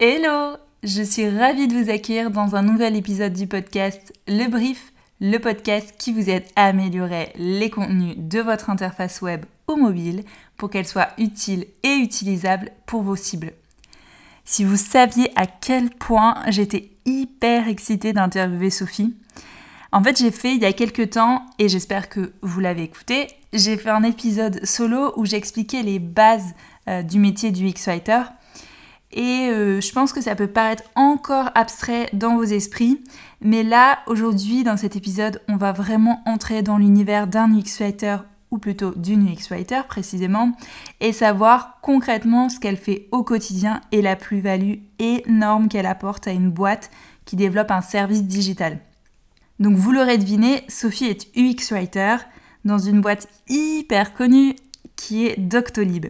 Hello Je suis ravie de vous accueillir dans un nouvel épisode du podcast Le Brief, le podcast qui vous aide à améliorer les contenus de votre interface web ou mobile pour qu'elle soit utile et utilisable pour vos cibles. Si vous saviez à quel point j'étais hyper excitée d'interviewer Sophie, en fait j'ai fait il y a quelques temps, et j'espère que vous l'avez écouté, j'ai fait un épisode solo où j'expliquais les bases euh, du métier du X-Writer et euh, je pense que ça peut paraître encore abstrait dans vos esprits, mais là, aujourd'hui, dans cet épisode, on va vraiment entrer dans l'univers d'un UX Writer, ou plutôt d'une UX Writer précisément, et savoir concrètement ce qu'elle fait au quotidien et la plus-value énorme qu'elle apporte à une boîte qui développe un service digital. Donc vous l'aurez deviné, Sophie est UX Writer dans une boîte hyper connue qui est Doctolib.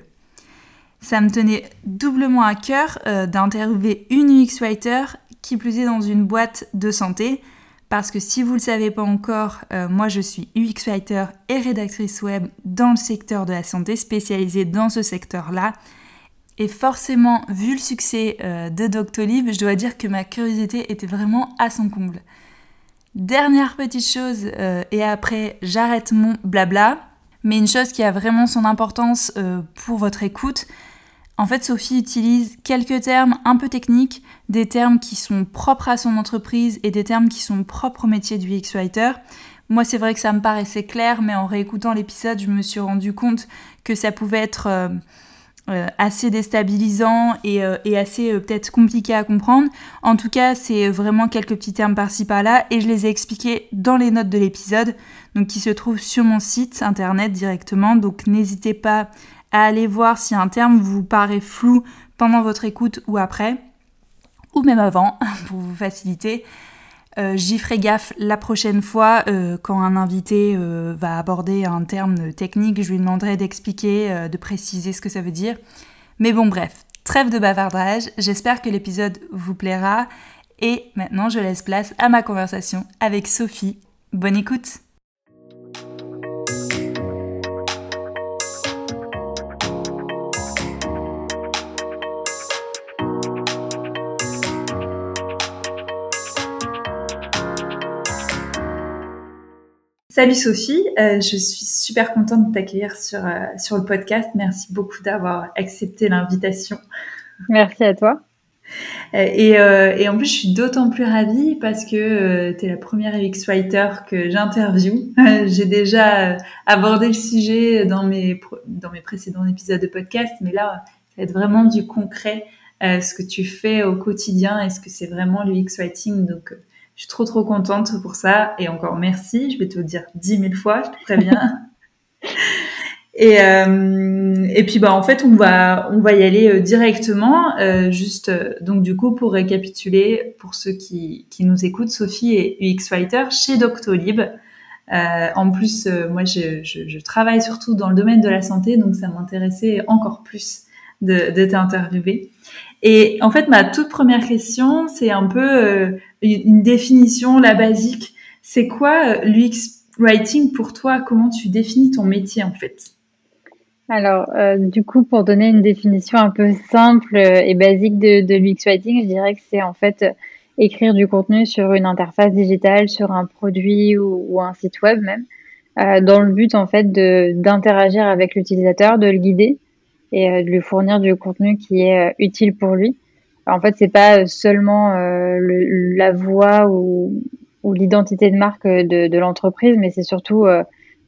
Ça me tenait doublement à cœur euh, d'interviewer une UX writer qui plus est dans une boîte de santé. Parce que si vous ne le savez pas encore, euh, moi je suis UX writer et rédactrice web dans le secteur de la santé, spécialisée dans ce secteur-là. Et forcément, vu le succès euh, de Doctolib, je dois dire que ma curiosité était vraiment à son comble. Dernière petite chose, et après j'arrête mon blabla, mais une chose qui a vraiment son importance pour votre écoute, en fait, Sophie utilise quelques termes un peu techniques, des termes qui sont propres à son entreprise et des termes qui sont propres au métier du X-Writer. Moi, c'est vrai que ça me paraissait clair, mais en réécoutant l'épisode, je me suis rendu compte que ça pouvait être euh, euh, assez déstabilisant et, euh, assez peut-être compliqué à comprendre. En tout cas, c'est vraiment quelques petits termes par-ci par-là et je les ai expliqués dans les notes de l'épisode, donc qui se trouvent sur mon site internet directement. Donc n'hésitez pas à aller voir si un terme vous paraît flou pendant votre écoute ou après, ou même avant, pour vous faciliter. Euh, j'y ferai gaffe la prochaine fois euh, quand un invité euh, va aborder un terme technique, je lui demanderai d'expliquer, de préciser ce que ça veut dire. Mais bon bref, trêve de bavardage, j'espère que l'épisode vous plaira et maintenant je laisse place à ma conversation avec Sophie. Bonne écoute Salut Sophie, euh, je suis super contente de t'accueillir sur, euh, sur le podcast. Merci beaucoup d'avoir accepté l'invitation. Merci à toi. Euh, et, en plus, je suis d'autant plus ravie parce que tu es la première UX Writer que j'interviewe. J'ai déjà abordé le sujet dans mes, dans mes précédents épisodes de podcast, mais là, ça va être vraiment du concret, ce que tu fais au quotidien et ce que c'est vraiment l'UX Writing. Donc, je suis trop trop contente pour ça et encore merci. Je vais te le dire dix mille fois, je te préviens. et, euh, et puis bah en fait on va on va y aller euh, directement. Euh, juste donc du coup pour récapituler pour ceux qui, qui nous écoutent, Sophie est UX writer chez Doctolib. en plus, moi, je, je, je, travaille surtout dans le domaine de la santé, donc ça m'intéressait encore plus de, de t'interviewer. Et en fait, ma toute première question, c'est un peu euh, une définition, la basique. C'est quoi euh, l'UX writing pour toi? Comment tu définis ton métier en fait? Alors, euh, du coup, pour donner une définition un peu simple et basique de, l'UX writing, je dirais que c'est en fait écrire du contenu sur une interface digitale, sur un produit ou, un site web même, euh, dans le but en fait d'interagir avec l'utilisateur, de le guider et euh, de lui fournir du contenu qui est euh, utile pour lui. En fait, c'est pas seulement euh, le, la voix ou, ou l'identité de marque de, de l'entreprise, mais c'est surtout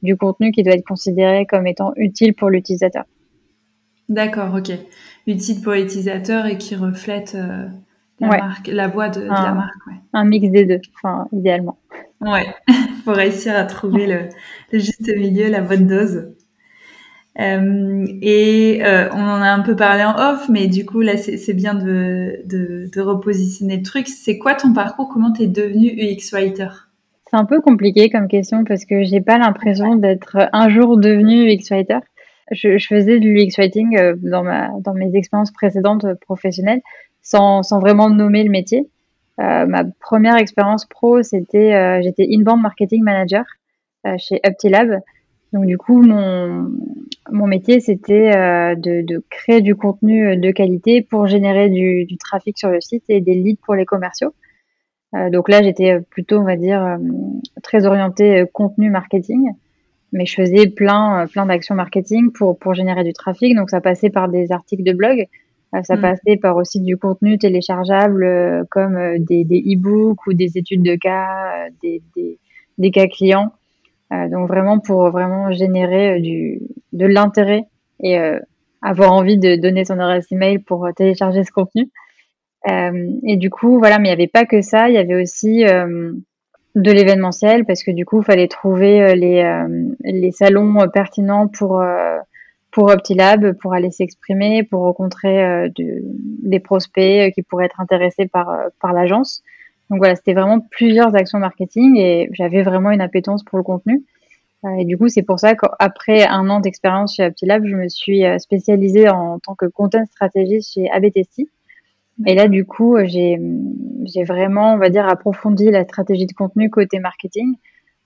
du contenu qui doit être considéré comme étant utile pour l'utilisateur. D'accord, ok. Utile pour l'utilisateur et qui reflète la, marque, la voix de, la marque. Ouais. Un mix des deux, enfin, idéalement. Ouais, pour réussir à trouver le, le, juste milieu, la bonne dose. Euh, et euh, on en a un peu parlé en off, mais du coup là c'est bien de, de, de, repositionner le truc. C'est quoi ton parcours? Comment t'es devenu UX writer? C'est un peu compliqué comme question parce que j'ai pas l'impression d'être un jour devenu UX writer. Je, je faisais du UX writing euh, dans ma dans mes expériences précédentes professionnelles sans, sans vraiment nommer le métier. Euh, ma première expérience pro, c'était j'étais inbound marketing manager chez Uptilab Donc du coup, mon, mon métier, c'était euh, de, de, créer du contenu de qualité pour générer du, du, trafic sur le site et des leads pour les commerciaux. Euh, donc là, j'étais plutôt, on va dire, euh, très orientée contenu marketing, mais je faisais plein, plein d'actions marketing pour, pour générer du trafic. Donc ça passait par des articles de blog, ça mm. passait par aussi du contenu téléchargeable comme des e-books ou des études de cas, des, des, des cas clients. Euh, donc vraiment pour vraiment générer euh, de l'intérêt et euh, avoir envie de donner son adresse email pour télécharger ce contenu. et du coup, voilà, mais il n'y avait pas que ça, il y avait aussi de l'événementiel parce que du coup, il fallait trouver les, salons pertinents pour pour Optilab, pour aller s'exprimer, pour rencontrer de, des prospects qui pourraient être intéressés par l'agence. Donc voilà, c'était vraiment plusieurs actions marketing et j'avais vraiment une appétence pour le contenu. Euh, et du coup, c'est pour ça qu'après un an d'expérience chez Aptilab, je me suis euh, spécialisée en tant que content stratégiste chez ABTC. Et là, du coup, j'ai, vraiment, on va dire, approfondi la stratégie de contenu côté marketing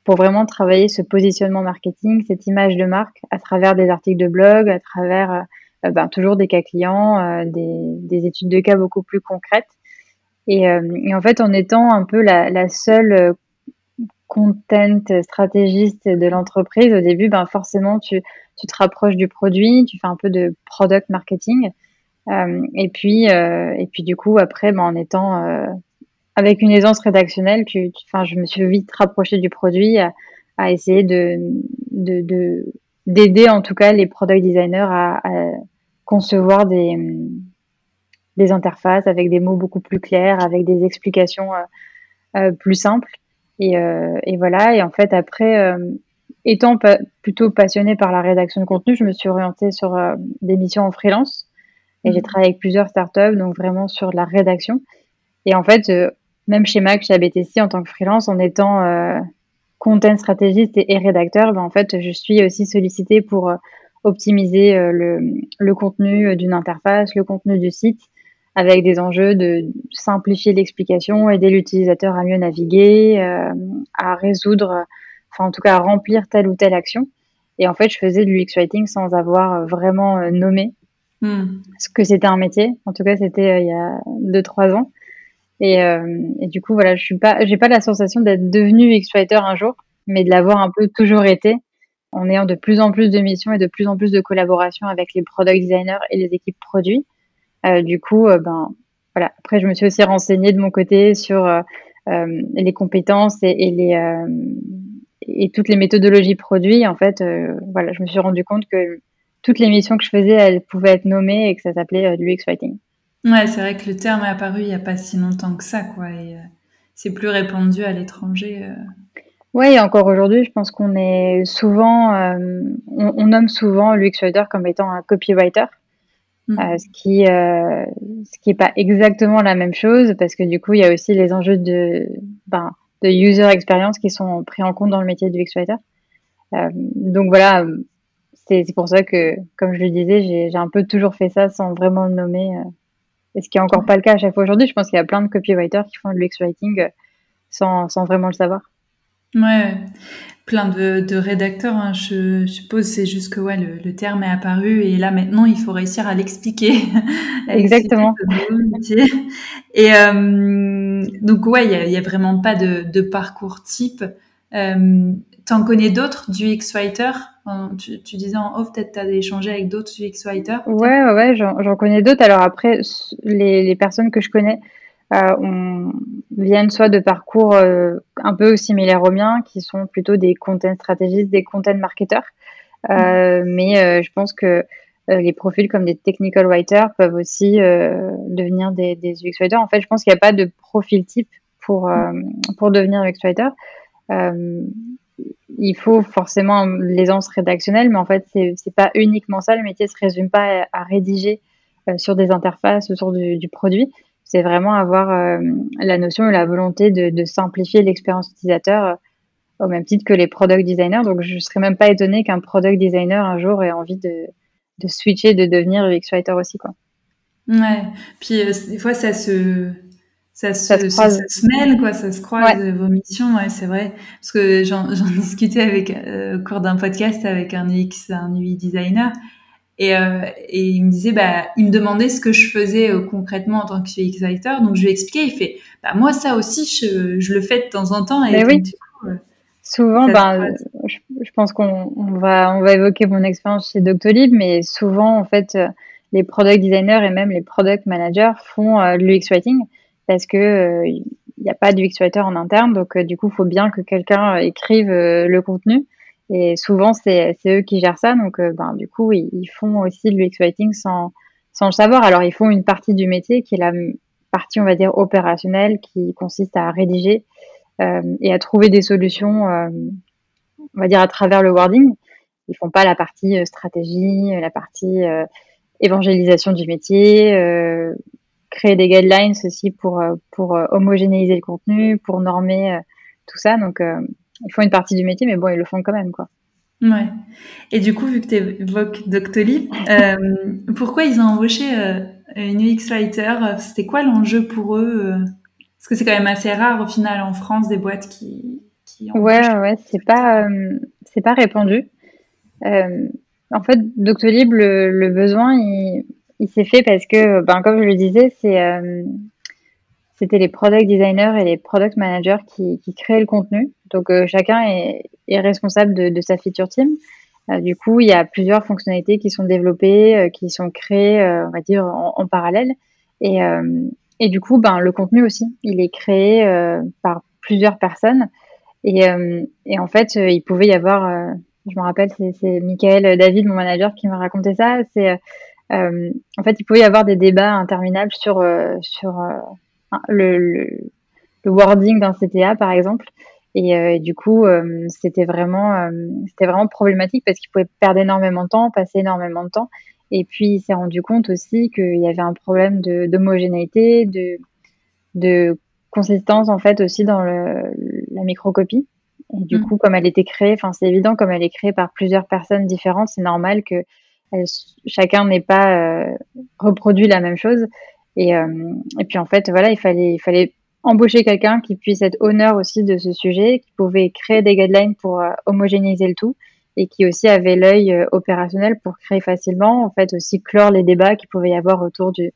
pour vraiment travailler ce positionnement marketing, cette image de marque à travers des articles de blog, à travers euh, ben, toujours des cas clients, des, études de cas beaucoup plus concrètes. Et, euh, en fait, en étant un peu la, la seule euh, content stratégiste de l'entreprise, au début, ben forcément, tu, tu te rapproches du produit, tu fais un peu de product marketing. Euh, et puis, euh, et puis du coup, après, ben, en étant euh, avec une aisance rédactionnelle, tu, enfin, je me suis vite rapprochée du produit à, à essayer de, d'aider en tout cas les product designers à, à concevoir des, des interfaces avec des mots beaucoup plus clairs, avec des explications euh, euh, plus simples. Et, euh, et, voilà. Et en fait, après, étant plutôt passionnée par la rédaction de contenu, je me suis orientée sur des missions en freelance. Et j'ai mmh. travaillé avec plusieurs startups, donc vraiment sur la rédaction. Et en fait, même chez Mac, chez ABTC, en tant que freelance, en étant euh, content stratégiste et, rédacteur, ben, en fait, je suis aussi sollicitée pour optimiser le, le, contenu d'une interface, le contenu du site, avec des enjeux de simplifier l'explication, aider l'utilisateur à mieux naviguer, euh, à résoudre, enfin en tout cas à remplir telle ou telle action. Et en fait, je faisais du UX writing sans avoir vraiment euh, nommé hmm. ce que c'était un métier. En tout cas, c'était euh, il y a deux trois ans. Et, et, du coup, voilà, je suis pas, j'ai pas la sensation d'être devenu UX writer un jour, mais de l'avoir un peu toujours été, en ayant de plus en plus de missions et de plus en plus de collaborations avec les product designers et les équipes produits. Euh, du coup, euh, ben voilà. Après, je me suis aussi renseignée de mon côté sur euh, les compétences et, et les et toutes les méthodologies produits. En fait, voilà, je me suis rendu compte que toutes les missions que je faisais, elles pouvaient être nommées et que ça s'appelait du l'UX writing. Ouais, c'est vrai que le terme est apparu il n'y a pas si longtemps que ça, quoi. Et c'est plus répandu à l'étranger. Oui, et encore aujourd'hui, je pense qu'on est souvent, on, on, nomme souvent l'UX writer comme étant un copywriter. Mm. Euh, ce qui euh, ce qui est pas exactement la même chose parce que du coup il y a aussi les enjeux de ben, de user experience qui sont pris en compte dans le métier du UX writer. Euh, donc voilà, c'est pour ça que comme je le disais, j'ai un peu toujours fait ça sans vraiment le nommer. et ce qui est encore pas le cas à chaque fois aujourd'hui. Je pense qu'il y a plein de copywriters qui font du UX writing sans sans vraiment le savoir. Ouais, plein de, rédacteurs, hein. je, suppose. C'est juste que ouais, le, terme est apparu et là maintenant il faut réussir à l'expliquer. Exactement. et euh, donc ouais, il y a, vraiment pas de, parcours type. Euh, T'en connais d'autres du X-Writer tu, tu, disais en off, peut-être tu as échangé avec d'autres UX-Writers Ouais, ouais, ouais j'en connais d'autres. Alors après, les, les, personnes que je connais, on, viennent soit de parcours euh, un peu similaires aux miens, qui sont plutôt des content stratégistes, des content marketeurs. Euh, mais je pense que les profils comme des technical writers peuvent aussi devenir des, des UX writers. En fait, je pense qu'il n'y a pas de profil type pour, pour devenir UX writer. il faut forcément l'aisance rédactionnelle, mais en fait, c'est pas uniquement ça. Le métier se résume pas à, rédiger sur des interfaces, sur du, du produit c'est vraiment avoir euh, la notion et la volonté de, simplifier l'expérience utilisateur euh, au même titre que les product designers. Donc, je ne serais même pas étonnée qu'un product designer un jour ait envie de, de switcher, de devenir UX writer aussi, quoi. Ouais. Puis euh, des fois, ça se ça se, ça, se mêle, quoi, ça se croise vos missions, ouais, c'est vrai. Parce que j'en discutais avec, au cours d'un podcast avec un UX, un UI designer, et, euh, et il me disait, bah, il me demandait ce que je faisais euh, concrètement en tant que UX writer, donc je lui expliquais, il fait, bah, moi, ça aussi, je, je le fais de temps en temps, et oui. du coup, euh, Souvent, ben, je, je, pense qu'on on va, on va évoquer mon expérience chez Doctolib, mais souvent, en fait, les product designers et même les product managers font l'UX writing parce que il n'y a pas d'UX writer en interne, donc du coup, il faut bien que quelqu'un écrive le contenu. Et souvent, c'est eux qui gèrent ça. Donc, euh, ben, du coup, ils, font aussi de l'UX Writing sans, le savoir. Alors, ils font une partie du métier qui est la partie, on va dire, opérationnelle, qui consiste à rédiger euh, et à trouver des solutions, euh, on va dire, à travers le wording. Ils font pas la partie stratégie, la partie évangélisation du métier, créer des guidelines aussi pour, pour homogénéiser le contenu, pour normer tout ça. Donc, ils font une partie du métier, mais bon, ils le font quand même, quoi. Ouais. Et du coup, vu que tu évoques Doctolib, euh, pourquoi ils ont embauché euh, une UX writer? C'était quoi l'enjeu pour eux euh? Parce que c'est quand même assez rare au final en France des boîtes qui. qui ouais, ouais, c'est pas, euh, c'est pas répandu. En fait, Doctolib, le, le besoin, il, il s'est fait parce que, ben, comme je le disais, c'est c'était les product designers et les product managers qui, qui créaient le contenu. Donc euh, chacun est, est responsable de, de, sa feature team. Euh, du coup, il y a plusieurs fonctionnalités qui sont développées, euh, qui sont créées, on va dire, en, en parallèle. Et, et, du coup, ben, le contenu aussi, il est créé par plusieurs personnes. Et, et, en fait, il pouvait y avoir, je me rappelle, c'est Michael David, mon manager, qui m'a raconté ça. C'est en fait, il pouvait y avoir des débats interminables sur sur le, le, le wording d'un CTA, par exemple. Et, euh, du coup, euh, c'était vraiment, euh, c'était vraiment problématique parce qu'il pouvait perdre énormément de temps, passer énormément de temps. Et puis, il s'est rendu compte aussi qu'il y avait un problème d'homogénéité, de, de consistance en fait aussi dans le, la microcopie. Et du mmh. coup, comme elle était créée, enfin c'est évident, comme elle est créée par plusieurs personnes différentes, c'est normal que elle, chacun n'ait pas reproduit la même chose. Et, euh, et puis en fait, voilà, il fallait, il fallait embaucher quelqu'un qui puisse être honneur aussi de ce sujet, qui pouvait créer des guidelines pour euh, homogénéiser le tout et qui aussi avait l'œil euh, opérationnel pour créer facilement, en fait aussi clore les débats qu'il pouvait y avoir autour du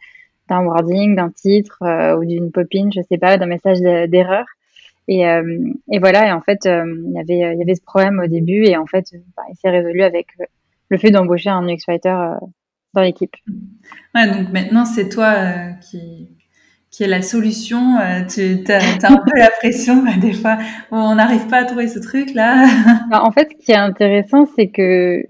d'un wording, d'un titre euh, ou d'une popine, je sais pas, d'un message d'erreur. Et, et, voilà, et en fait, il y avait il y avait ce problème au début et en fait, bah, il s'est résolu avec le fait d'embaucher un UX writer dans l'équipe. Ouais, donc maintenant c'est toi qui qui est la solution. Euh, tu as, un peu la pression bah, des fois. on n'arrive pas à trouver ce truc là. Bah, en fait, ce qui est intéressant, c'est que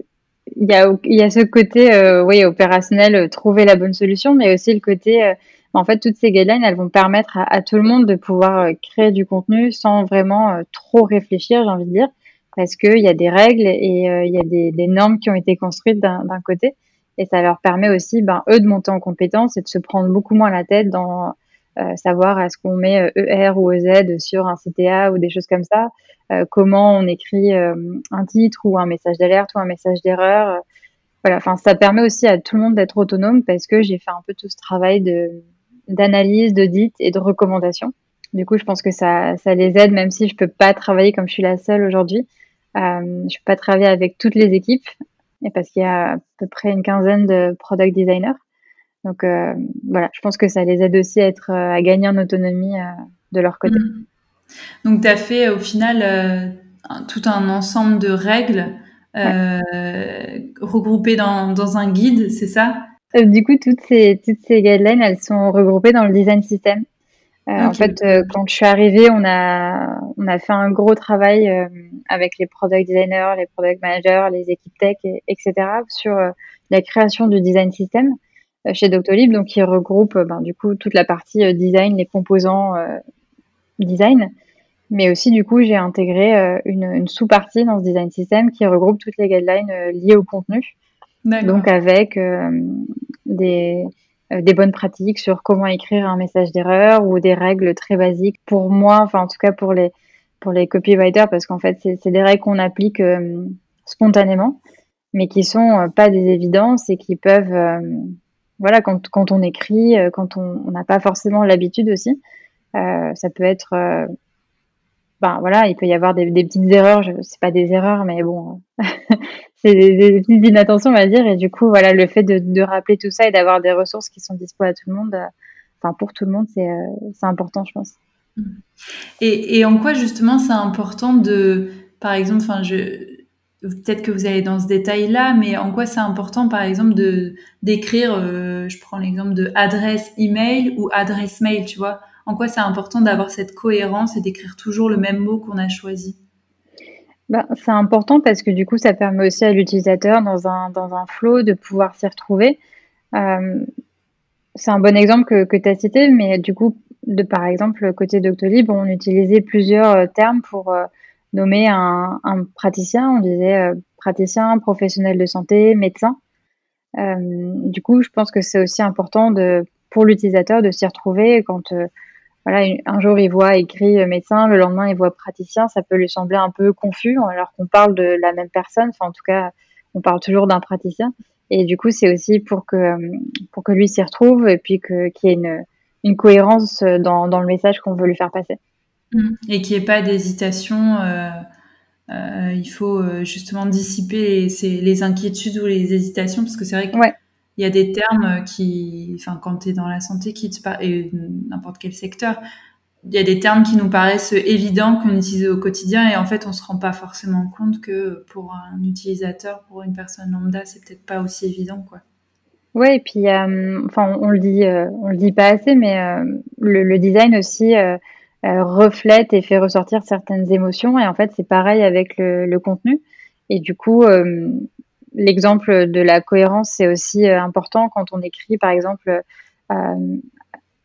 il y a, il y a ce côté euh, oui, opérationnel, euh, trouver la bonne solution, mais aussi le côté, euh, en fait, toutes ces guidelines, elles vont permettre à, à tout le monde de pouvoir euh, créer du contenu sans vraiment trop réfléchir, j'ai envie de dire, parce qu'il y a des règles et il y a des, des, normes qui ont été construites d'un côté, et ça leur permet aussi, ben, eux, de monter en compétence et de se prendre beaucoup moins la tête dans euh, savoir est-ce qu'on met ER ou EZ sur un CTA ou des choses comme ça, euh, comment on écrit un titre ou un message d'alerte ou un message d'erreur. voilà, enfin ça permet aussi à tout le monde d'être autonome parce que j'ai fait un peu tout ce travail de d'analyse, d'audit et de recommandation. Du coup, je pense que ça, ça les aide, même si je peux pas travailler comme je suis la seule aujourd'hui. Euh, je peux pas travailler avec toutes les équipes, et parce qu'il y a à peu près une quinzaine de product designers. Donc euh, voilà, je pense que ça les aide aussi à, être, euh, à gagner en autonomie euh, de leur côté. Mmh. Donc tu as fait au final tout un ensemble de règles regroupées dans, dans, un guide, c'est ça? Du coup, toutes ces, toutes ces guidelines, elles sont regroupées dans le design system. Okay. En fait, quand je suis arrivée, on a, on a fait un gros travail avec les product designers, les product managers, les équipes tech, et, etc. sur la création du design system. Euh, chez Doctolib, donc qui regroupe euh, ben, du coup toute la partie euh, design, les composants design. Mais aussi, du coup, j'ai intégré une, une sous-partie dans ce design system qui regroupe toutes les guidelines liées au contenu. Donc, avec des, des bonnes pratiques sur comment écrire un message d'erreur ou des règles très basiques pour moi, enfin, en tout cas pour les, pour les copywriters, parce qu'en fait, c'est des règles qu'on applique spontanément, mais qui sont pas des évidences et qui peuvent voilà, quand, quand on écrit, euh, quand on n'a pas forcément l'habitude aussi. ça peut être ben voilà, il peut y avoir des, petites erreurs, c'est pas des erreurs, mais bon, c'est des, petites inattentions, on va dire. Et du coup, voilà, le fait de, rappeler tout ça et d'avoir des ressources qui sont disponibles à tout le monde, euh, enfin pour tout le monde, c'est, euh, important, je pense. Et, et, en quoi justement c'est important de, par exemple, enfin je, peut-être que vous allez dans ce détail-là, mais en quoi c'est important, par exemple, de d'écrire, euh, je prends l'exemple de adresse email ou adresse mail, tu vois en quoi c'est important d'avoir cette cohérence et d'écrire toujours le même mot qu'on a choisi? Ben, C'est important parce que du coup, ça permet aussi à l'utilisateur dans un, dans un flow de pouvoir s'y retrouver. Euh, c'est un bon exemple que, tu as cité, mais du coup, de, par exemple, côté Doctolib, on utilisait plusieurs euh, termes pour euh, nommer un, praticien. On disait praticien, professionnel de santé, médecin. du coup, je pense que c'est aussi important de, pour l'utilisateur de s'y retrouver quand voilà, un jour il voit écrit euh, médecin, le lendemain il voit praticien, ça peut lui sembler un peu confus alors qu'on parle de la même personne. Enfin, en tout cas, on parle toujours d'un praticien. Et du coup, c'est aussi pour que euh, pour que lui s'y retrouve et puis qu'il y ait une, une cohérence dans, dans le message qu'on veut lui faire passer. Mmh. Et qu'il n'y ait pas d'hésitation. Euh, euh, il faut justement dissiper les, les, inquiétudes ou les hésitations parce que c'est vrai que ouais il y a des termes qui, enfin, quand tu es dans la santé, qui te et n'importe quel secteur, il y a des termes qui nous paraissent évidents qu'on utilise au quotidien et en fait, on se rend pas forcément compte que pour un utilisateur, pour une personne lambda, c'est peut-être pas aussi évident, quoi. Ouais, et puis, euh, enfin, on, le dit, euh, on le dit pas assez, mais euh, le, design aussi reflète et fait ressortir certaines émotions. Et en fait, c'est pareil avec le, le, contenu. Et du coup, l'exemple de la cohérence, c'est aussi euh, important quand on écrit, par exemple, euh,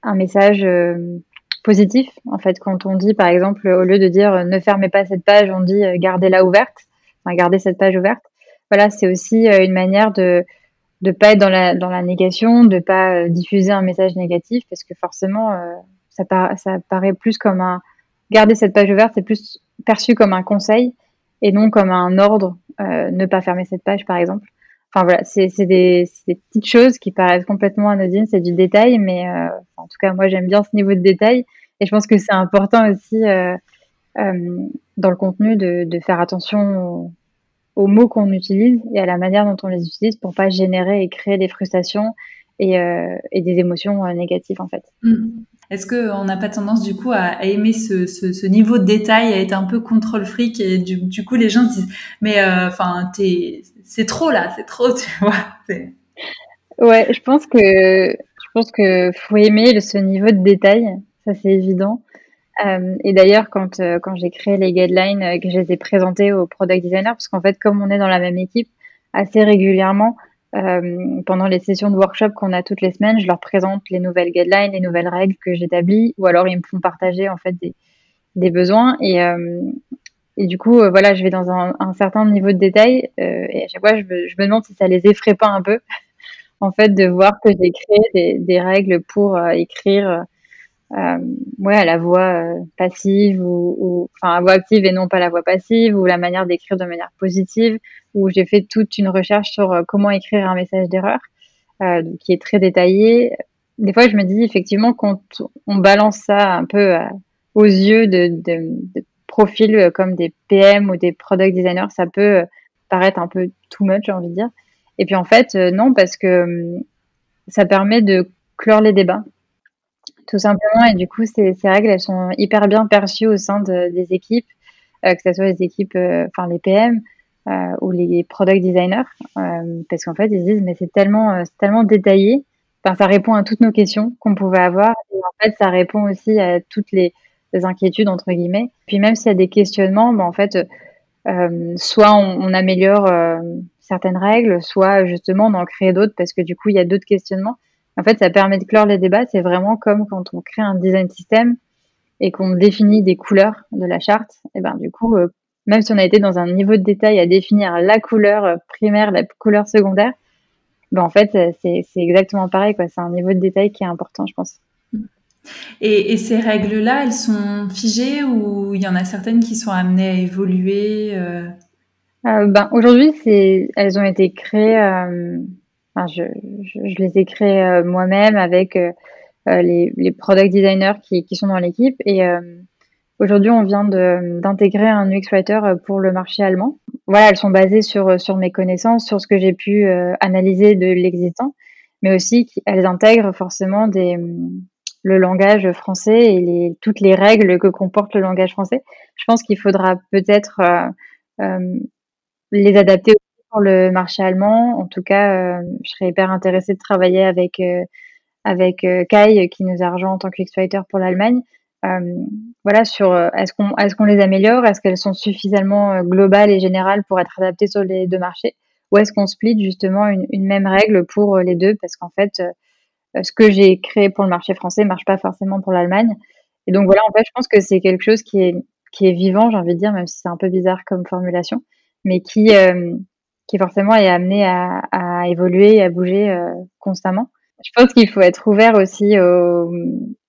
un message euh, positif. En fait, quand on dit, par exemple, au lieu de dire ne fermez pas cette page, on dit gardez-la ouverte, enfin, gardez cette page ouverte. Voilà, c'est aussi une manière de ne pas être dans la, dans la négation, de pas diffuser un message négatif, parce que forcément, ça, ça paraît plus comme un garder cette page ouverte, c'est plus perçu comme un conseil et non comme un ordre euh, ne pas fermer cette page, par exemple. Enfin voilà, c'est des, petites choses qui paraissent complètement anodines, c'est du détail, mais euh, en tout cas, moi j'aime bien ce niveau de détail. Et je pense que c'est important aussi euh, dans le contenu de, faire attention aux, mots qu'on utilise et à la manière dont on les utilise pour pas générer et créer des frustrations et, et des émotions négatives en fait. Mmh. Est-ce qu'on n'a pas tendance du coup à, aimer ce, niveau de détail, à être un peu contrôle fric et du, coup les gens disent mais euh, enfin c'est trop là, c'est trop tu vois. Ouais, je pense que je pense que faut aimer ce niveau de détail, ça c'est évident. Euh, et d'ailleurs quand euh, quand j'ai créé les guidelines, que je les ai présentées aux product designers, parce qu'en fait comme on est dans la même équipe assez régulièrement, euh, pendant les sessions de workshop qu'on a toutes les semaines, je leur présente les nouvelles guidelines, les nouvelles règles que j'établis, ou alors ils me font partager en fait des, besoins. Et, euh, et du coup, euh, voilà, je vais dans un, certain niveau de détail. Et à chaque fois, je me, demande si ça les effraie pas un peu, en fait, de voir que j'ai créé des, règles pour écrire ouais, à la voix passive ou, enfin, à voix active et non pas la voix passive, ou la manière d'écrire de manière positive, où j'ai fait toute une recherche sur euh, comment écrire un message d'erreur, euh, qui est très détaillé. Des fois, je me dis effectivement quand on balance ça un peu euh, aux yeux de, profils comme des PM ou des product designers, ça peut paraître un peu too much, j'ai envie de dire. Et puis en fait, non, parce que ça permet de clore les débats, tout simplement. Et du coup, ces, règles, elles sont hyper bien perçues au sein de, des équipes, que ce soit les équipes, enfin les PM, euh, ou les product designers, euh, parce qu'en fait ils se disent mais c'est tellement, euh, tellement détaillé, enfin, ça répond à toutes nos questions qu'on pouvait avoir, et en fait ça répond aussi à toutes les, inquiétudes entre guillemets. Puis même s'il y a des questionnements, ben, en fait euh, soit on, on améliore certaines règles, soit justement on en crée d'autres parce que du coup il y a d'autres questionnements. En fait, ça permet de clore les débats. C'est vraiment comme quand on crée un design system et qu'on définit des couleurs de la charte. Et ben du coup, même si on a été dans un niveau de détail à définir la couleur euh, primaire, la couleur secondaire, ben en fait, euh, c'est exactement pareil. C'est un niveau de détail qui est important, je pense. Et, ces règles-là, elles sont figées ou il y en a certaines qui sont amenées à évoluer euh? ben, Aujourd'hui, elles ont été créées, enfin, je, je, les ai créées moi-même avec les, les, product designers qui, qui sont dans l'équipe. Et aujourd'hui, on vient d'intégrer un UX writer pour le marché allemand. Voilà, elles sont basées sur, mes connaissances, sur ce que j'ai pu analyser de l'existant, mais aussi elles intègrent forcément des, le langage français et toutes les règles que comporte le langage français. Je pense qu'il faudra peut-être les adapter pour le marché allemand. En tout cas, euh, je serais hyper intéressée de travailler avec euh, avec euh, Kai qui nous a rejoint en tant qu'exploiteur pour l'Allemagne. Voilà sur est-ce qu'on est-ce qu'on les améliore, est-ce qu'elles sont suffisamment globales et générales pour être adaptées sur les deux marchés, ou est-ce qu'on split justement une, même règle pour les deux? Parce qu'en fait ce que j'ai créé pour le marché français marche pas forcément pour l'Allemagne. Et donc voilà, en fait, je pense que c'est quelque chose qui est qui est vivant, j'ai envie de dire, même si c'est un peu bizarre comme formulation, mais qui, euh, forcément est amené à, évoluer et à bouger euh, constamment. Je pense qu'il faut être ouvert aussi au,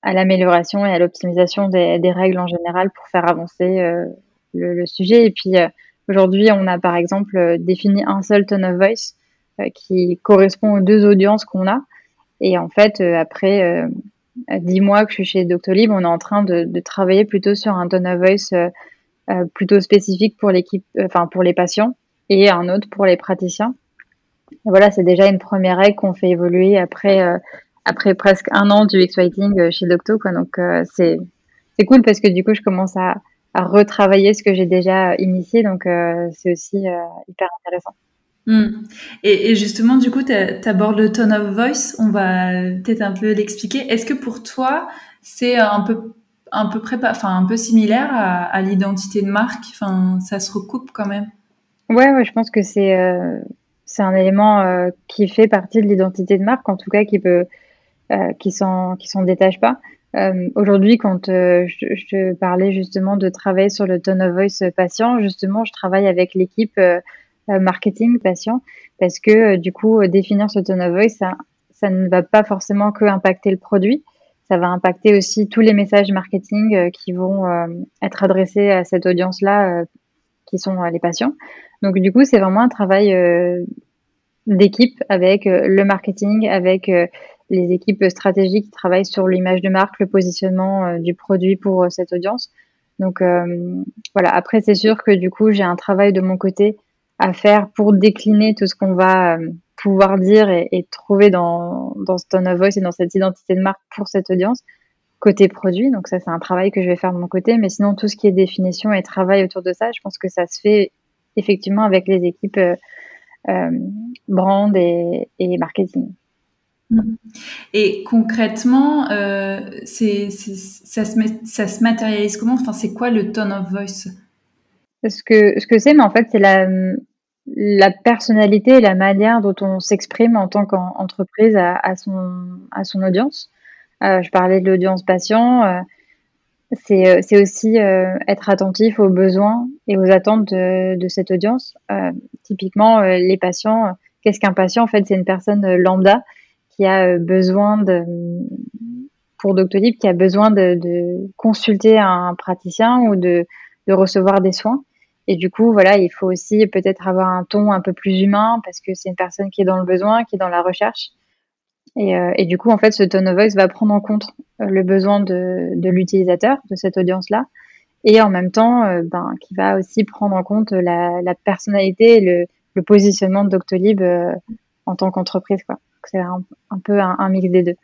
à l'amélioration et à l'optimisation des, des, règles en général pour faire avancer euh, le, le, sujet. Et puis aujourd'hui, on a par exemple défini un seul tone of voice qui correspond aux deux audiences qu'on a. Et en fait, après dix mois que je suis chez Doctolib, on est en train de, de travailler plutôt sur un tone of voice euh, plutôt spécifique pour l'équipe, euh, enfin pour les patients, et un autre pour les praticiens. Voilà, c'est déjà une première règle qu'on fait évoluer après euh, après presque un an du X-Writing chez Docto. Quoi. Donc c'est c'est cool parce que du coup, je commence à, à retravailler ce que j'ai déjà initié. Donc c'est aussi hyper intéressant. Hmm. Et, et, justement, du coup, tu abordes le tone of voice. On va peut-être un peu l'expliquer. Est-ce que pour toi, c'est un peu un peu enfin un peu similaire à, l'identité de marque? Enfin, ça se recoupe quand même. Ouais, ouais je pense que c'est euh, c'est un élément euh, qui fait partie de l'identité de marque, en tout cas qui peut euh, qui s'en détache pas. Aujourd'hui, quand je, parlais justement de travailler sur le tone of voice patient, justement, je travaille avec l'équipe marketing patient parce que du coup, définir ce tone of voice, ça, ça ne va pas forcément que impacter le produit, ça va impacter aussi tous les messages marketing euh, qui vont euh, être adressés à cette audience-là, euh, qui sont les patients. Donc du coup, c'est vraiment un travail d'équipe avec le marketing, avec les équipes stratégiques qui travaillent sur l'image de marque, le positionnement du produit pour cette audience. Donc voilà, après c'est sûr que du coup, j'ai un travail de mon côté à faire pour décliner tout ce qu'on va pouvoir dire et, trouver dans, dans ce tone of voice et dans cette identité de marque pour cette audience côté produit. Donc ça, c'est un travail que je vais faire de mon côté. Mais sinon, tout ce qui est définition et travail autour de ça, je pense que ça se fait effectivement avec les équipes euh, euh brand et, et marketing. Et concrètement, euh, ça, se ça se matérialise comment? Enfin, c'est quoi le tone of voice? Ce que ce que c'est, mais en fait, c'est la la personnalité et la manière dont on s'exprime en tant qu'entreprise à, à, son, à son audience. Euh, je parlais de l'audience patient. Euh, c'est, aussi euh, être attentif aux besoins et aux attentes de, cette audience. Euh, typiquement, les patients, qu'est-ce qu'un patient? En fait, c'est une personne lambda qui a besoin de, pour Doctolib, qui a besoin de, de consulter un praticien ou de, de recevoir des soins. Et du coup, voilà, il faut aussi peut-être avoir un ton un peu plus humain parce que c'est une personne qui est dans le besoin, qui est dans la recherche. Et, euh, et du coup, en fait, ce tone of voice va prendre en compte euh, le besoin de, de l'utilisateur, de cette audience-là, et en même temps, euh, ben, qui va aussi prendre en compte la, la personnalité et le, le, positionnement de Doctolib euh, en tant qu'entreprise. C'est un, peu un, un, mix des deux.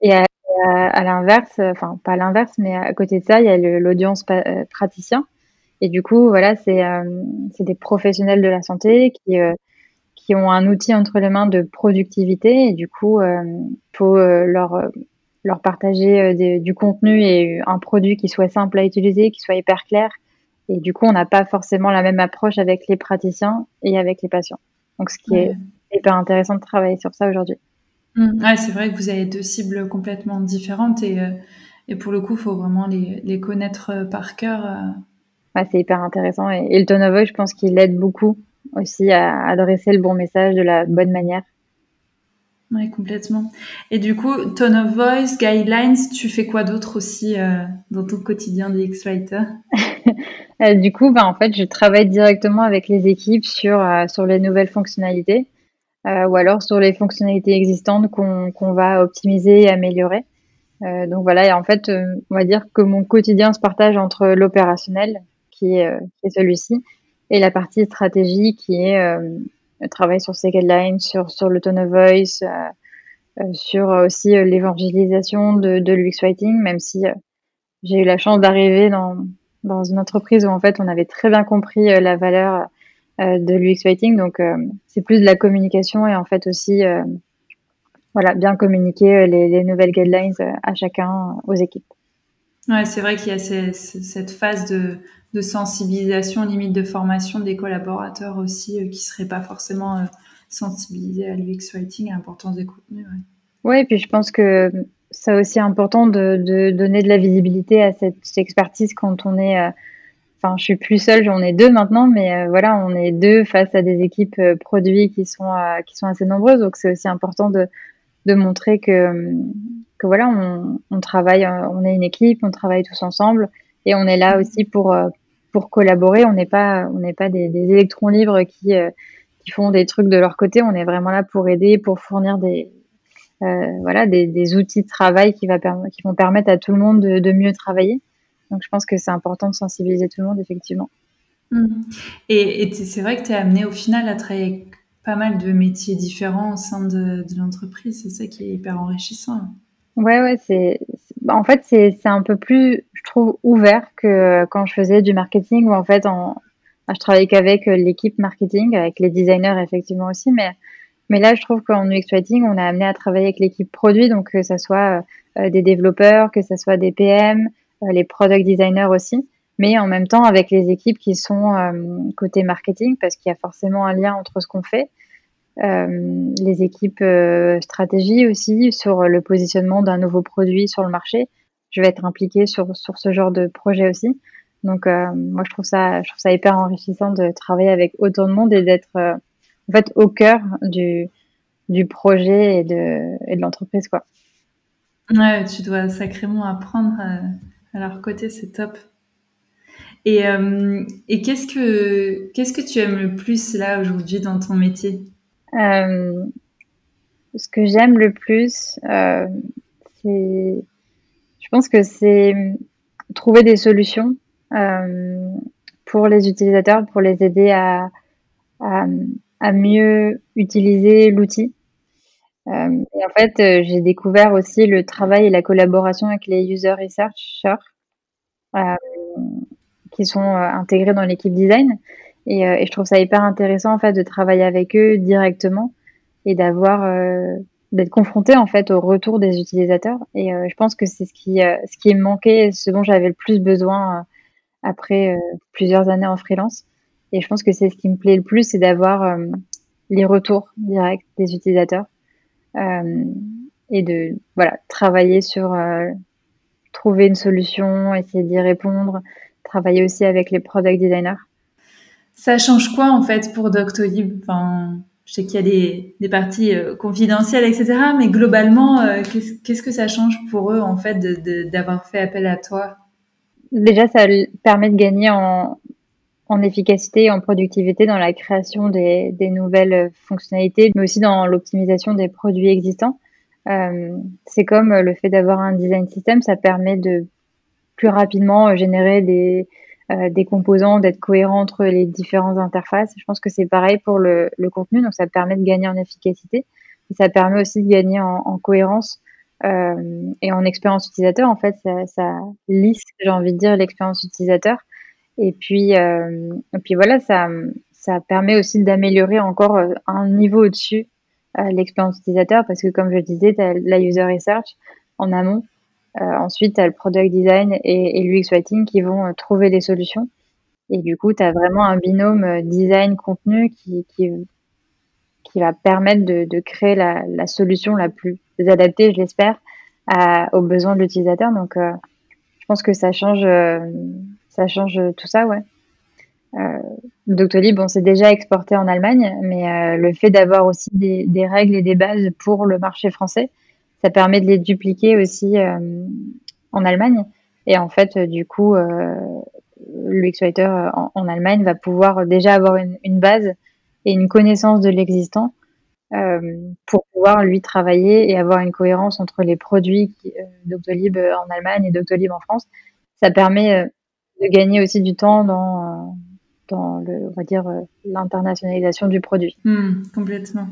Et à, à, l'inverse, enfin pas à l'inverse, mais à côté de ça, il y a l'audience praticien et du coup, voilà, c'est euh, des professionnels de la santé qui, euh, qui ont un outil entre les mains de productivité. Et du coup, il euh, faut euh, leur, leur partager des, du contenu et un produit qui soit simple à utiliser, qui soit hyper clair. Et du coup, on n'a pas forcément la même approche avec les praticiens et avec les patients. Donc, ce qui est hyper intéressant de travailler sur ça aujourd'hui. Mmh. Ouais, c'est vrai que vous avez deux cibles complètement différentes et, et pour le coup, il faut vraiment les, les connaître par cœur c'est hyper intéressant. Et, le tone of voice, je pense qu'il aide beaucoup aussi à adresser le bon message de la bonne manière. Oui, complètement. Et du coup, tone of voice, guidelines, tu fais quoi d'autre aussi euh, dans ton quotidien de X-Writer euh, Du coup, bah, en fait, je travaille directement avec les équipes sur, euh, sur les nouvelles fonctionnalités ou alors sur les fonctionnalités existantes qu'on va optimiser et améliorer. donc voilà, et en fait, on va dire que mon quotidien se partage entre l'opérationnel, qui est, est celui-ci, et la partie stratégie, qui est le travail sur ces guidelines, sur, sur le tone of voice, sur aussi l'évangélisation de, de l'UX Writing, même si j'ai eu la chance d'arriver dans, dans une entreprise où en fait on avait très bien compris euh, la valeur euh, de l'UX Writing. Donc euh, c'est plus de la communication et en fait aussi voilà bien communiquer les, les, nouvelles guidelines à chacun aux équipes. Ouais, c'est vrai qu'il y a cette phase de, sensibilisation, limite de formation des collaborateurs aussi, qui seraient pas forcément sensibilisés à l'UX Writing à l'importance des contenus. Oui, et puis je pense que c'est aussi important de, donner de la visibilité à cette expertise quand on est. Euh, enfin, je suis plus seule, j'en ai deux maintenant, mais euh, voilà, on est deux face à des équipes euh, produits qui sont assez nombreuses, donc c'est aussi important de de montrer que que voilà, on, on travaille, on est une équipe, on travaille tous ensemble, et on est là aussi pour pour collaborer. On n'est pas on n'est pas des, des, électrons libres qui qui font des trucs de leur côté. On est vraiment là pour aider, pour fournir des euh, voilà, des, outils de travail qui, va qui vont permettre à tout le monde de, mieux travailler. Donc je pense que c'est important de sensibiliser tout le monde, effectivement. Mmh. Et, c'est vrai que tu es amené au final à travailler avec pas mal de métiers différents au sein de, l'entreprise. C'est ça qui est hyper enrichissant. Ouais, ouais, c'est. En fait, c'est un peu plus, je trouve, ouvert que quand je faisais du marketing où en fait, en, je travaillais qu'avec l'équipe marketing, avec les designers effectivement aussi, mais mais là, je trouve qu'en UX Writing, on est amené à travailler avec l'équipe produit, donc que ce soit euh, des développeurs, que ce soit des PM, euh, les product designers aussi, mais en même temps avec les équipes qui sont euh, côté marketing, parce qu'il y a forcément un lien entre ce qu'on fait. Les équipes stratégie aussi sur le positionnement d'un nouveau produit sur le marché. Je vais être impliquée sur, sur ce genre de projet aussi. Donc moi je trouve ça je trouve ça hyper enrichissant de travailler avec autant de monde et d'être en fait au cœur du, du projet et de, et de l'entreprise quoi. Ouais, tu dois sacrément apprendre à, leur côté, c'est top. Et, euh, et qu'est-ce que qu'est-ce que tu aimes le plus là aujourd'hui dans ton métier? Euh, Ce que j'aime le plus, euh, c'est, je pense que c'est trouver des solutions pour les utilisateurs, pour les aider à, à, mieux utiliser l'outil. Euh, en fait, euh, j'ai découvert aussi le travail et la collaboration avec les user researchers euh, qui sont intégrés dans l'équipe design. Et, et, je trouve ça hyper intéressant en fait de travailler avec eux directement et d'avoir d'être confronté en fait au retour des utilisateurs. Et je pense que c'est ce qui ce qui est manqué, ce dont j'avais le plus besoin après plusieurs années en freelance. Et je pense que c'est ce qui me plaît le plus, c'est d'avoir euh, les retours directs des utilisateurs euh, et de voilà travailler sur euh, trouver une solution, essayer d'y répondre, travailler aussi avec les product designers. Ça change quoi en fait pour Doctolib? Enfin, Je sais qu'il y a des, parties confidentielles, etc. Mais globalement, qu'est-ce que ça change pour eux en fait d'avoir fait appel à toi? Déjà, ça permet de gagner en, en efficacité et en productivité dans la création des, des nouvelles fonctionnalités, mais aussi dans l'optimisation des produits existants. Euh, c'est comme le fait d'avoir un design system, ça permet de plus rapidement générer des, euh, des composants, d'être cohérent entre les différentes interfaces. Je pense que c'est pareil pour le, le, contenu, donc ça permet de gagner en efficacité. Et ça permet aussi de gagner en, en cohérence euh, et en expérience utilisateur. En fait, ça, ça lisse, j'ai envie de dire, l'expérience utilisateur et puis, euh, et puis voilà, ça, ça permet aussi d'améliorer encore euh, un niveau au-dessus euh, l'expérience utilisateur parce que comme je disais, la user research en amont. Euh, ensuite, tu as le product design et, et l'UX writing qui vont euh, trouver des solutions. Et du coup, tu as vraiment un binôme design-contenu qui, qui, va permettre de, créer la, solution la plus adaptée, je l'espère, aux besoins de l'utilisateur. Donc, je pense que ça change ça change tout ça, ouais. Euh, Doctolib, on s'est déjà exporté en Allemagne, mais euh, le fait d'avoir aussi des, règles et des bases pour le marché français, ça permet de les dupliquer aussi euh, en Allemagne. Et en fait, du coup, euh, l'UX en, Allemagne va pouvoir déjà avoir une, une, base et une connaissance de l'existant pour pouvoir lui travailler et avoir une cohérence entre les produits Doctolib en Allemagne et Doctolib en France. Ça permet de gagner aussi du temps dans dans le, on va dire, euh, l'internationalisation du produit. Hmm, complètement.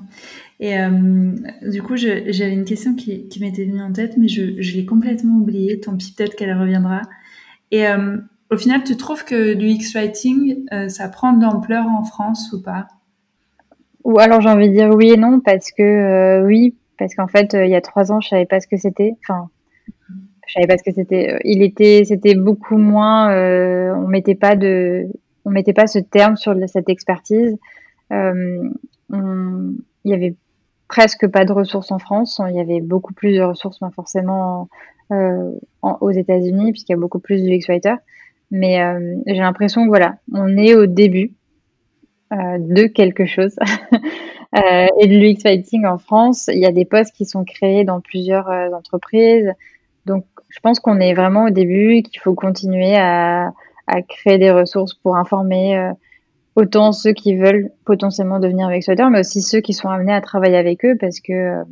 Et euh, du coup, j'avais une question qui, qui m'était venue en tête, mais je, je l'ai complètement oubliée. Tant pis, peut-être qu'elle reviendra. Et euh, au final, tu trouves que l'UX Writing, ça prend de l'ampleur en France ou pas? Ou alors j'ai envie de dire oui et non, parce que oui, parce qu'en fait, il y a trois ans, je savais pas ce que c'était. Enfin, je savais pas ce que c'était. Il était, c'était beaucoup moins. on mettait pas de on mettait pas ce terme sur cette expertise. Euh, il y avait presque pas de ressources en France. Il y avait beaucoup plus de ressources, pas forcément euh, aux États-Unis, puisqu'il y a beaucoup plus de UX writers. Mais euh, j'ai l'impression que voilà, on est au début de quelque chose. et de l'UX Writing en France, il y a des postes qui sont créés dans plusieurs entreprises. Donc, je pense qu'on est vraiment au début, qu'il faut continuer à, à créer des ressources pour informer euh, autant ceux qui veulent potentiellement devenir UX mais aussi ceux qui sont amenés à travailler avec eux parce que euh,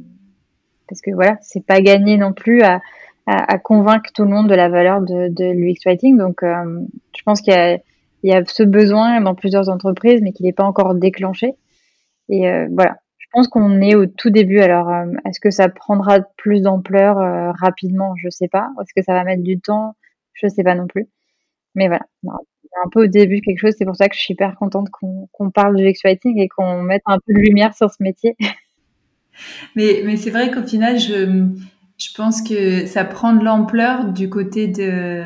parce que voilà, c'est pas gagné non plus à, à, convaincre tout le monde de la valeur de, de l'UX Writing. Donc, euh, je pense qu'il y a, il y a ce besoin dans plusieurs entreprises, mais qu'il n'est pas encore déclenché. Et voilà, je pense qu'on est au tout début. Alors, est-ce que ça prendra plus d'ampleur rapidement? Je sais pas. Est-ce que ça va mettre du temps? Je sais pas non plus. Mais voilà, un peu au début quelque chose. C'est pour ça que je suis hyper contente qu'on parle du Writing et qu'on mette un peu de lumière sur ce métier. Mais, mais c'est vrai qu'au final, je, je pense que ça prend de l'ampleur du côté de,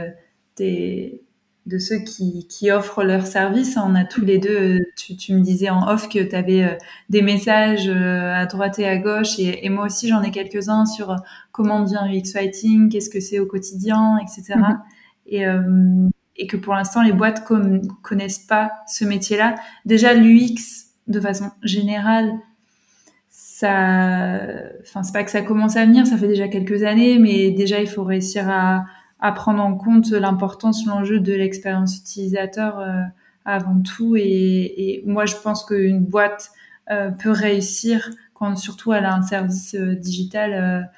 des, de ceux qui, qui offrent leurs services. On a tous les deux, tu, tu me disais en off que tu avais euh, des messages euh, à droite et à gauche, et, et moi aussi j'en ai quelques-uns sur comment devient UX Writing, qu'est-ce que c'est au quotidien, etc. Et, et que pour l'instant les boîtes connaissent pas ce métier-là. Déjà l'UX de façon générale, ça, enfin c'est pas que ça commence à venir, ça fait déjà quelques années, mais déjà il faut réussir à, prendre en compte l'importance, l'enjeu de l'expérience utilisateur euh, avant tout. Et, moi je pense qu'une boîte euh, peut réussir quand surtout elle a un service euh, digital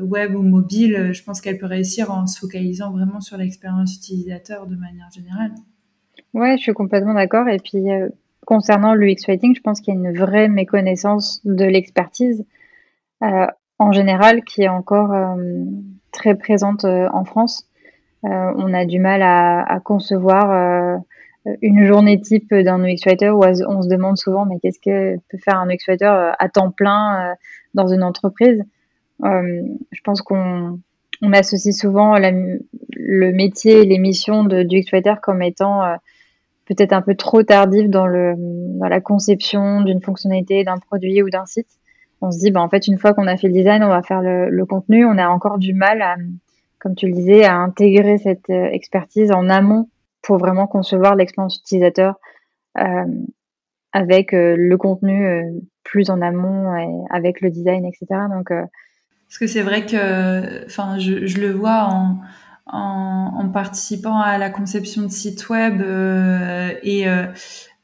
web ou mobile, euh, je pense qu'elle peut réussir en se focalisant vraiment sur l'expérience utilisateur de manière générale. Ouais, je suis complètement d'accord. Et puis, euh, concernant l'UX Writing, je pense qu'il y a une vraie méconnaissance de l'expertise en général qui est encore très présente en France. on a du mal à, concevoir une journée type d'un UX Writer où on se demande souvent mais qu'est-ce que peut faire un UX Writer à temps plein dans une entreprise? euh, je pense qu'on on associe souvent le métier et les missions de, du X-Writer comme étant euh, peut-être un peu trop tardif dans, la conception d'une fonctionnalité, d'un produit ou d'un site. On se dit, bah, en fait, une fois qu'on a fait le design, on va faire le, contenu. On a encore du mal, à, comme tu le disais, à intégrer cette euh, expertise en amont pour vraiment concevoir l'expérience utilisateur euh, avec le contenu plus en amont et avec le design, etc. Donc, parce que c'est vrai que, enfin, je, je, le vois en, en, en, participant à la conception de sites web euh, et, euh,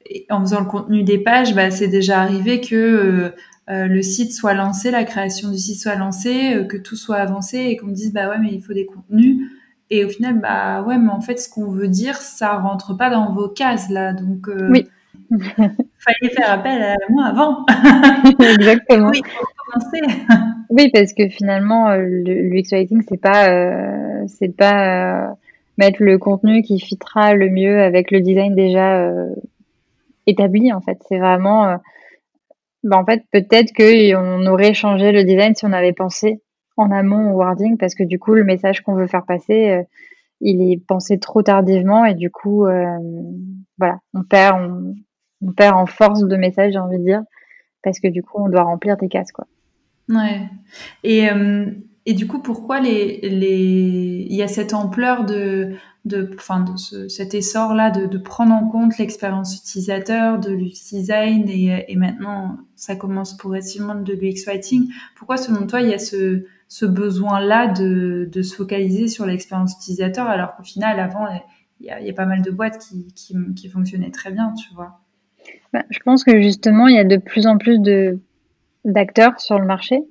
et, en faisant le contenu des pages, bah, c'est déjà arrivé que euh, le site soit lancé, la création du site soit lancée, que tout soit avancé et qu'on me dise bah ouais mais il faut des contenus. Et au final, bah ouais, mais en fait, ce qu'on veut dire, ça rentre pas dans vos cases là. Donc, oui. fallait faire appel à moi avant. Exactement. oui, pour commencer. Oui, parce que finalement, euh, l'UX Writing, c'est pas, euh, c'est pas euh, mettre le contenu qui fitera le mieux avec le design déjà euh, établi. En fait, c'est vraiment, euh, bah, en fait, peut-être qu'on aurait changé le design si on avait pensé en amont au wording, parce que du coup, le message qu'on veut faire passer, il est pensé trop tardivement et du coup, voilà, on perd, on, on perd en force de message, j'ai envie de dire, parce que du coup, on doit remplir des cases, quoi. Ouais. Et, euh, et du coup, pourquoi les, les... il y a cette ampleur de, de, enfin, de ce, cet essor-là de, de, prendre en compte l'expérience utilisateur, de l'UX design et, et, maintenant ça commence progressivement de l'UX writing. Pourquoi, selon toi, il y a ce, ce besoin-là de, de se focaliser sur l'expérience utilisateur alors qu'au final, avant, il y, a, y, a, pas mal de boîtes qui, qui, qui fonctionnaient très bien, tu vois? Bah, Je pense que justement, il y a de plus en plus de d'acteurs sur le marché.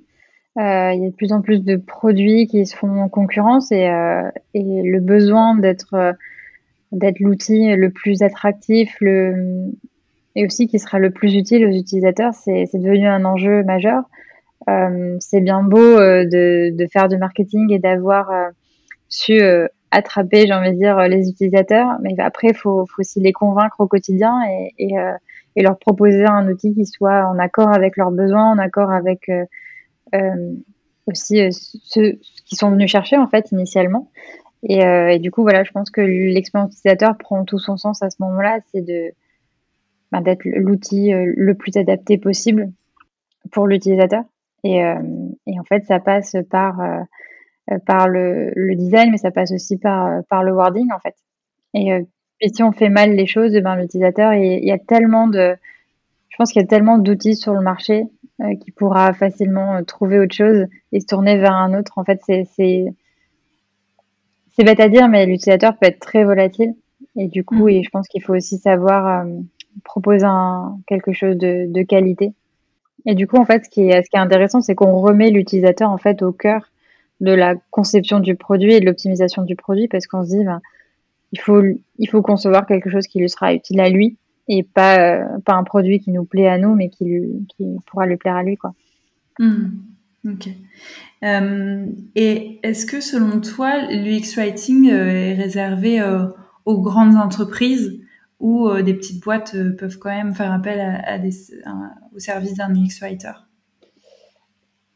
Euh, il y a de plus en plus de produits qui se font en concurrence et, euh, le besoin d'être euh, d'être l'outil le plus attractif et aussi qui sera le plus utile aux utilisateurs, c'est devenu un enjeu majeur. C'est bien beau de, de, faire du marketing et d'avoir su attraper, j'ai envie de dire, les utilisateurs, mais après, il faut, faut, aussi les convaincre au quotidien et, et, leur proposer un outil qui soit en accord avec leurs besoins, en accord avec euh, aussi euh, ceux qui sont venus chercher en fait initialement. Euh, et, du coup, voilà, je pense que l'expérience utilisateur prend tout son sens à ce moment-là, c'est de ben, d'être l'outil le plus adapté possible pour l'utilisateur. Et, en fait, ça passe par par le, design, mais ça passe aussi par par le wording en fait. Et si on fait mal les choses, ben l'utilisateur, il, il y a tellement de, je pense qu'il y a tellement d'outils sur le marché euh, qui pourra facilement euh, trouver autre chose et se tourner vers un autre. En fait, c'est c'est bête à dire, mais l'utilisateur peut être très volatile. Et du coup, mm. et je pense qu'il faut aussi savoir euh, proposer un, quelque chose de, de, qualité. Et du coup, en fait, ce qui est, ce qui est intéressant, c'est qu'on remet l'utilisateur en fait au cœur de la conception du produit et de l'optimisation du produit, parce qu'on se dit, ben, il faut, il faut concevoir quelque chose qui lui sera utile à lui et pas, euh, pas un produit qui nous plaît à nous, mais qui, lui, qui pourra lui plaire à lui. Quoi. Hmm. ok. Euh, et est-ce que selon toi, l'UX Writing euh, est réservé aux grandes entreprises ou des petites boîtes peuvent quand même faire appel à, des, au service d'un UX Writer?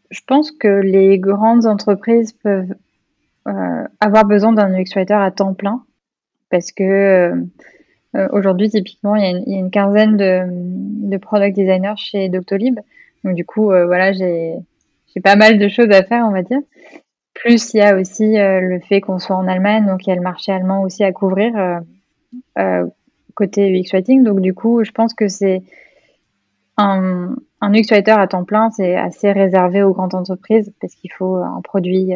Je pense que les grandes entreprises peuvent avoir besoin d'un UX Writer à temps plein parce que euh, aujourd'hui, typiquement, il y, a une, quinzaine de, product designers chez Doctolib. Donc, du coup, euh, voilà, j'ai pas mal de choses à faire, on va dire. Plus, il y a aussi euh, le fait qu'on soit en Allemagne, donc il y a le marché allemand aussi à couvrir côté UX Writing. Donc, du coup, je pense que c'est un, un UX Writer à temps plein, c'est assez réservé aux grandes entreprises parce qu'il faut un produit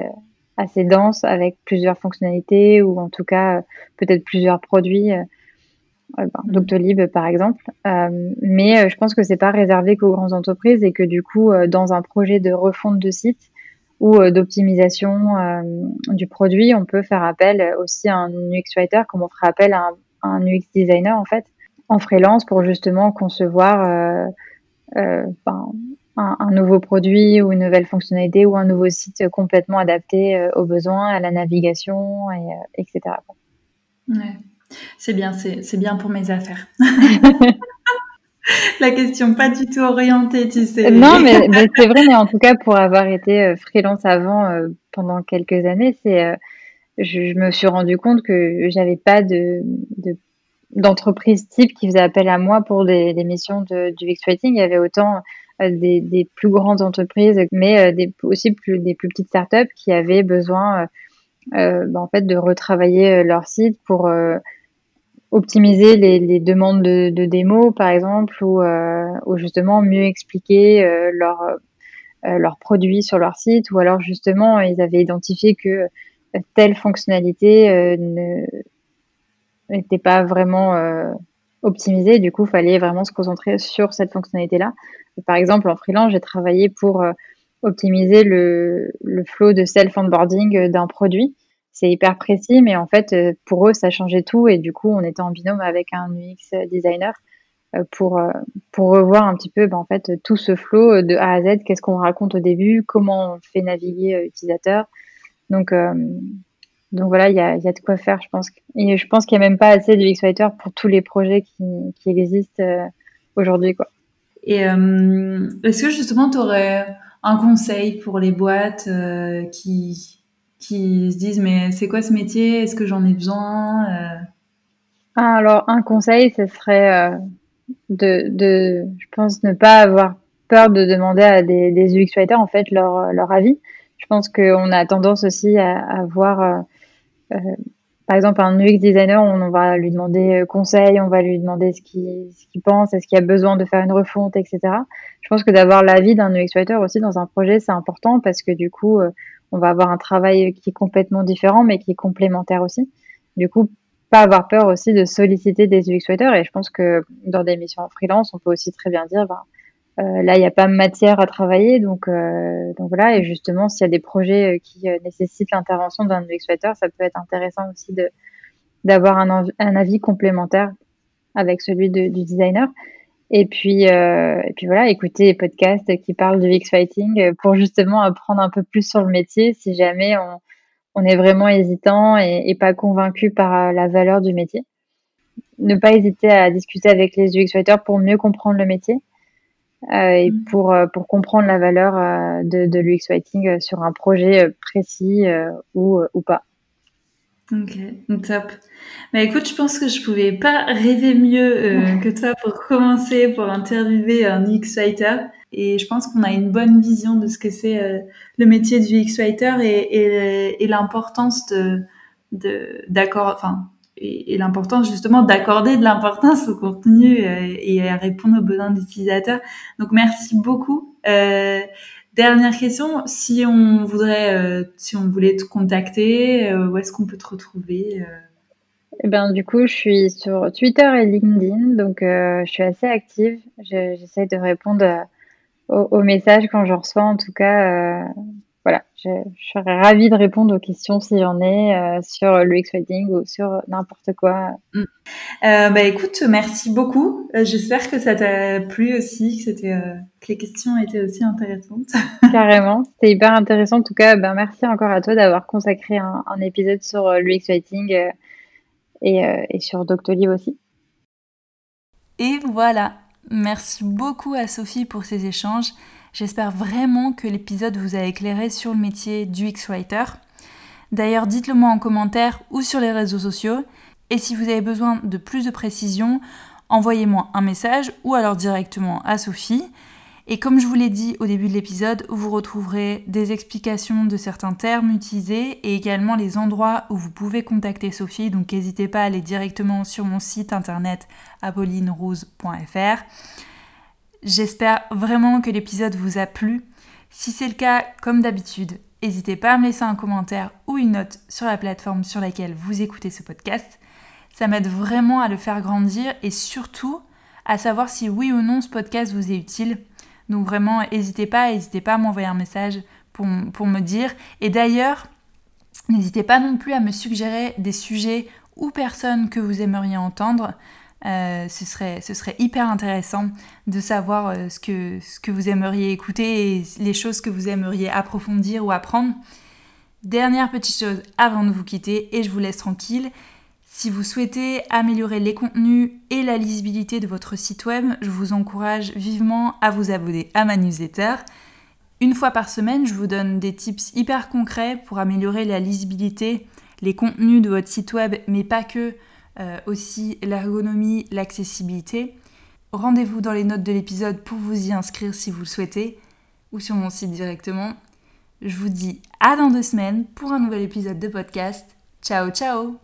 assez dense avec plusieurs fonctionnalités ou en tout cas peut-être plusieurs produits ben, Doctolib par exemple. Euh, mais euh, je pense que c'est pas réservé qu'aux grandes entreprises et que du coup, euh, dans un projet de refonte de site ou d'optimisation du produit, on peut faire appel aussi à un UX writer, comme on ferait appel à un, UX designer en fait, en freelance pour justement concevoir ben, un, un, nouveau produit ou une nouvelle fonctionnalité ou un nouveau site complètement adapté aux besoins, à la navigation, et, etc. Ouais. C'est bien, c'est bien pour mes affaires. La question pas du tout orientée, tu sais. Non, mais, c'est vrai, mais en tout cas, pour avoir été euh, freelance avant euh, pendant quelques années, c'est, euh, je, me suis rendu compte que j'avais pas de, d'entreprise type qui faisait appel à moi pour des, missions de, du X-Writing. Il y avait autant des, plus grandes entreprises, mais des, aussi plus, des plus petites startups qui avaient besoin bah, en fait, de retravailler leur site pour optimiser les, demandes de, de démo, par exemple, ou, euh, justement mieux expliquer euh, leurs euh, leurs produits sur leur site, ou alors justement ils avaient identifié que telle fonctionnalité n'était pas vraiment optimisée. Du coup, il fallait vraiment se concentrer sur cette fonctionnalité-là. Par exemple, en freelance, j'ai travaillé pour optimiser le, le flow de self-onboarding d'un produit c'est hyper précis, mais en fait, euh, pour eux, ça changeait tout. Et du coup, on était en binôme avec un UX designer euh, pour, euh, pour revoir un petit peu ben, en fait, tout ce flow de A à Z. Qu'est-ce qu'on raconte au début? Comment on fait naviguer l'utilisateur Donc, donc voilà, il y a, y a, de quoi faire, je pense. Et je pense qu'il n'y a même pas assez de Writer pour tous les projets qui, qui existent aujourd'hui. Quoi. Et est-ce que justement, tu aurais un conseil pour les boîtes qui qui se disent mais c'est quoi ce métier? Est-ce que j'en ai besoin? Euh? ah, Alors un conseil, ce serait euh, de, de, je pense, ne pas avoir peur de demander à des, des UX writers en fait leur, leur avis. Je pense qu'on a tendance aussi à, à voir, euh, par exemple, un UX designer, on, va lui demander conseil, on va lui demander ce qu'il pense, est-ce qu'il a besoin de faire une refonte, etc. Je pense que d'avoir l'avis d'un UX writer aussi dans un projet, c'est important parce que du coup, on va avoir un travail qui est complètement différent, mais qui est complémentaire aussi. Du coup, pas avoir peur aussi de solliciter des UX writers. Et je pense que dans des missions en freelance, on peut aussi très bien dire, ben, là, il n'y a pas matière à travailler, donc, donc voilà. Et justement, s'il y a des projets qui nécessitent l'intervention d'un UX writer, ça peut être intéressant aussi de d'avoir un, avis complémentaire avec celui du designer. Et puis, euh, et puis voilà, écouter les podcasts qui parlent du X-Fighting pour justement apprendre un peu plus sur le métier si jamais on, est vraiment hésitant et, et, pas convaincu par la valeur du métier. Ne pas hésiter à discuter avec les UX Writers pour mieux comprendre le métier euh, et mm. pour, euh, pour comprendre la valeur euh, de, de l'UX Writing sur un projet précis ou, ou pas. Ok, top. Bah écoute, je pense que je pouvais pas rêver mieux euh, que toi pour commencer, pour interviewer un X-Writer. Et je pense qu'on a une bonne vision de ce que c'est euh, le métier du X-Writer et, et, l'importance de, d'accord, enfin, et, l'importance justement d'accorder de l'importance au contenu euh, et à répondre aux besoins des utilisateurs. Donc merci beaucoup. Dernière question, si on voudrait, euh, si on voulait te contacter, euh, où est-ce qu'on peut te retrouver euh? eh ben, du coup, je suis sur Twitter et LinkedIn, donc je suis assez active. J'essaie de répondre aux, aux, messages quand j'en reçois, en tout cas voilà, je, je, serais ravie de répondre aux questions s'il y en a euh, sur le X-Fighting ou sur n'importe quoi. Mm. Euh, bah écoute, merci beaucoup. Euh, j'espère que ça t'a plu aussi, que, c'était, euh, que les questions étaient aussi intéressantes. Carrément, c'était hyper intéressant. En tout cas, ben, merci encore à toi d'avoir consacré un, un épisode sur le X-Fighting et, et sur Doctolib aussi. Et voilà, merci beaucoup à Sophie pour ces échanges. J'espère vraiment que l'épisode vous a éclairé sur le métier du X-Writer. D'ailleurs, dites-le moi en commentaire ou sur les réseaux sociaux. Et si vous avez besoin de plus de précision, envoyez-moi un message ou alors directement à Sophie. Et comme je vous l'ai dit au début de l'épisode, vous retrouverez des explications de certains termes utilisés et également les endroits où vous pouvez contacter Sophie. Donc n'hésitez pas à aller directement sur mon site internet apollinerose.fr. J'espère vraiment que l'épisode vous a plu. Si c'est le cas, comme d'habitude, n'hésitez pas à me laisser un commentaire ou une note sur la plateforme sur laquelle vous écoutez ce podcast. Ça m'aide vraiment à le faire grandir et surtout à savoir si oui ou non ce podcast vous est utile. Donc vraiment, n'hésitez pas, n'hésitez pas à m'envoyer un message pour, pour me dire. Et d'ailleurs, n'hésitez pas non plus à me suggérer des sujets ou personnes que vous aimeriez entendre. Euh, ce, serait, hyper intéressant de savoir euh, ce, que, ce que vous aimeriez écouter et les choses que vous aimeriez approfondir ou apprendre. Dernière petite chose avant de vous quitter et je vous laisse tranquille. Si vous souhaitez améliorer les contenus et la lisibilité de votre site web, je vous encourage vivement à vous abonner à ma newsletter. Une fois par semaine, je vous donne des tips hyper concrets pour améliorer la lisibilité, les contenus de votre site web, mais pas que, euh, aussi l'ergonomie, l'accessibilité. Rendez-vous dans les notes de l'épisode pour vous y inscrire si vous le souhaitez, ou sur mon site directement. Je vous dis à dans deux semaines pour un nouvel épisode de podcast. Ciao ciao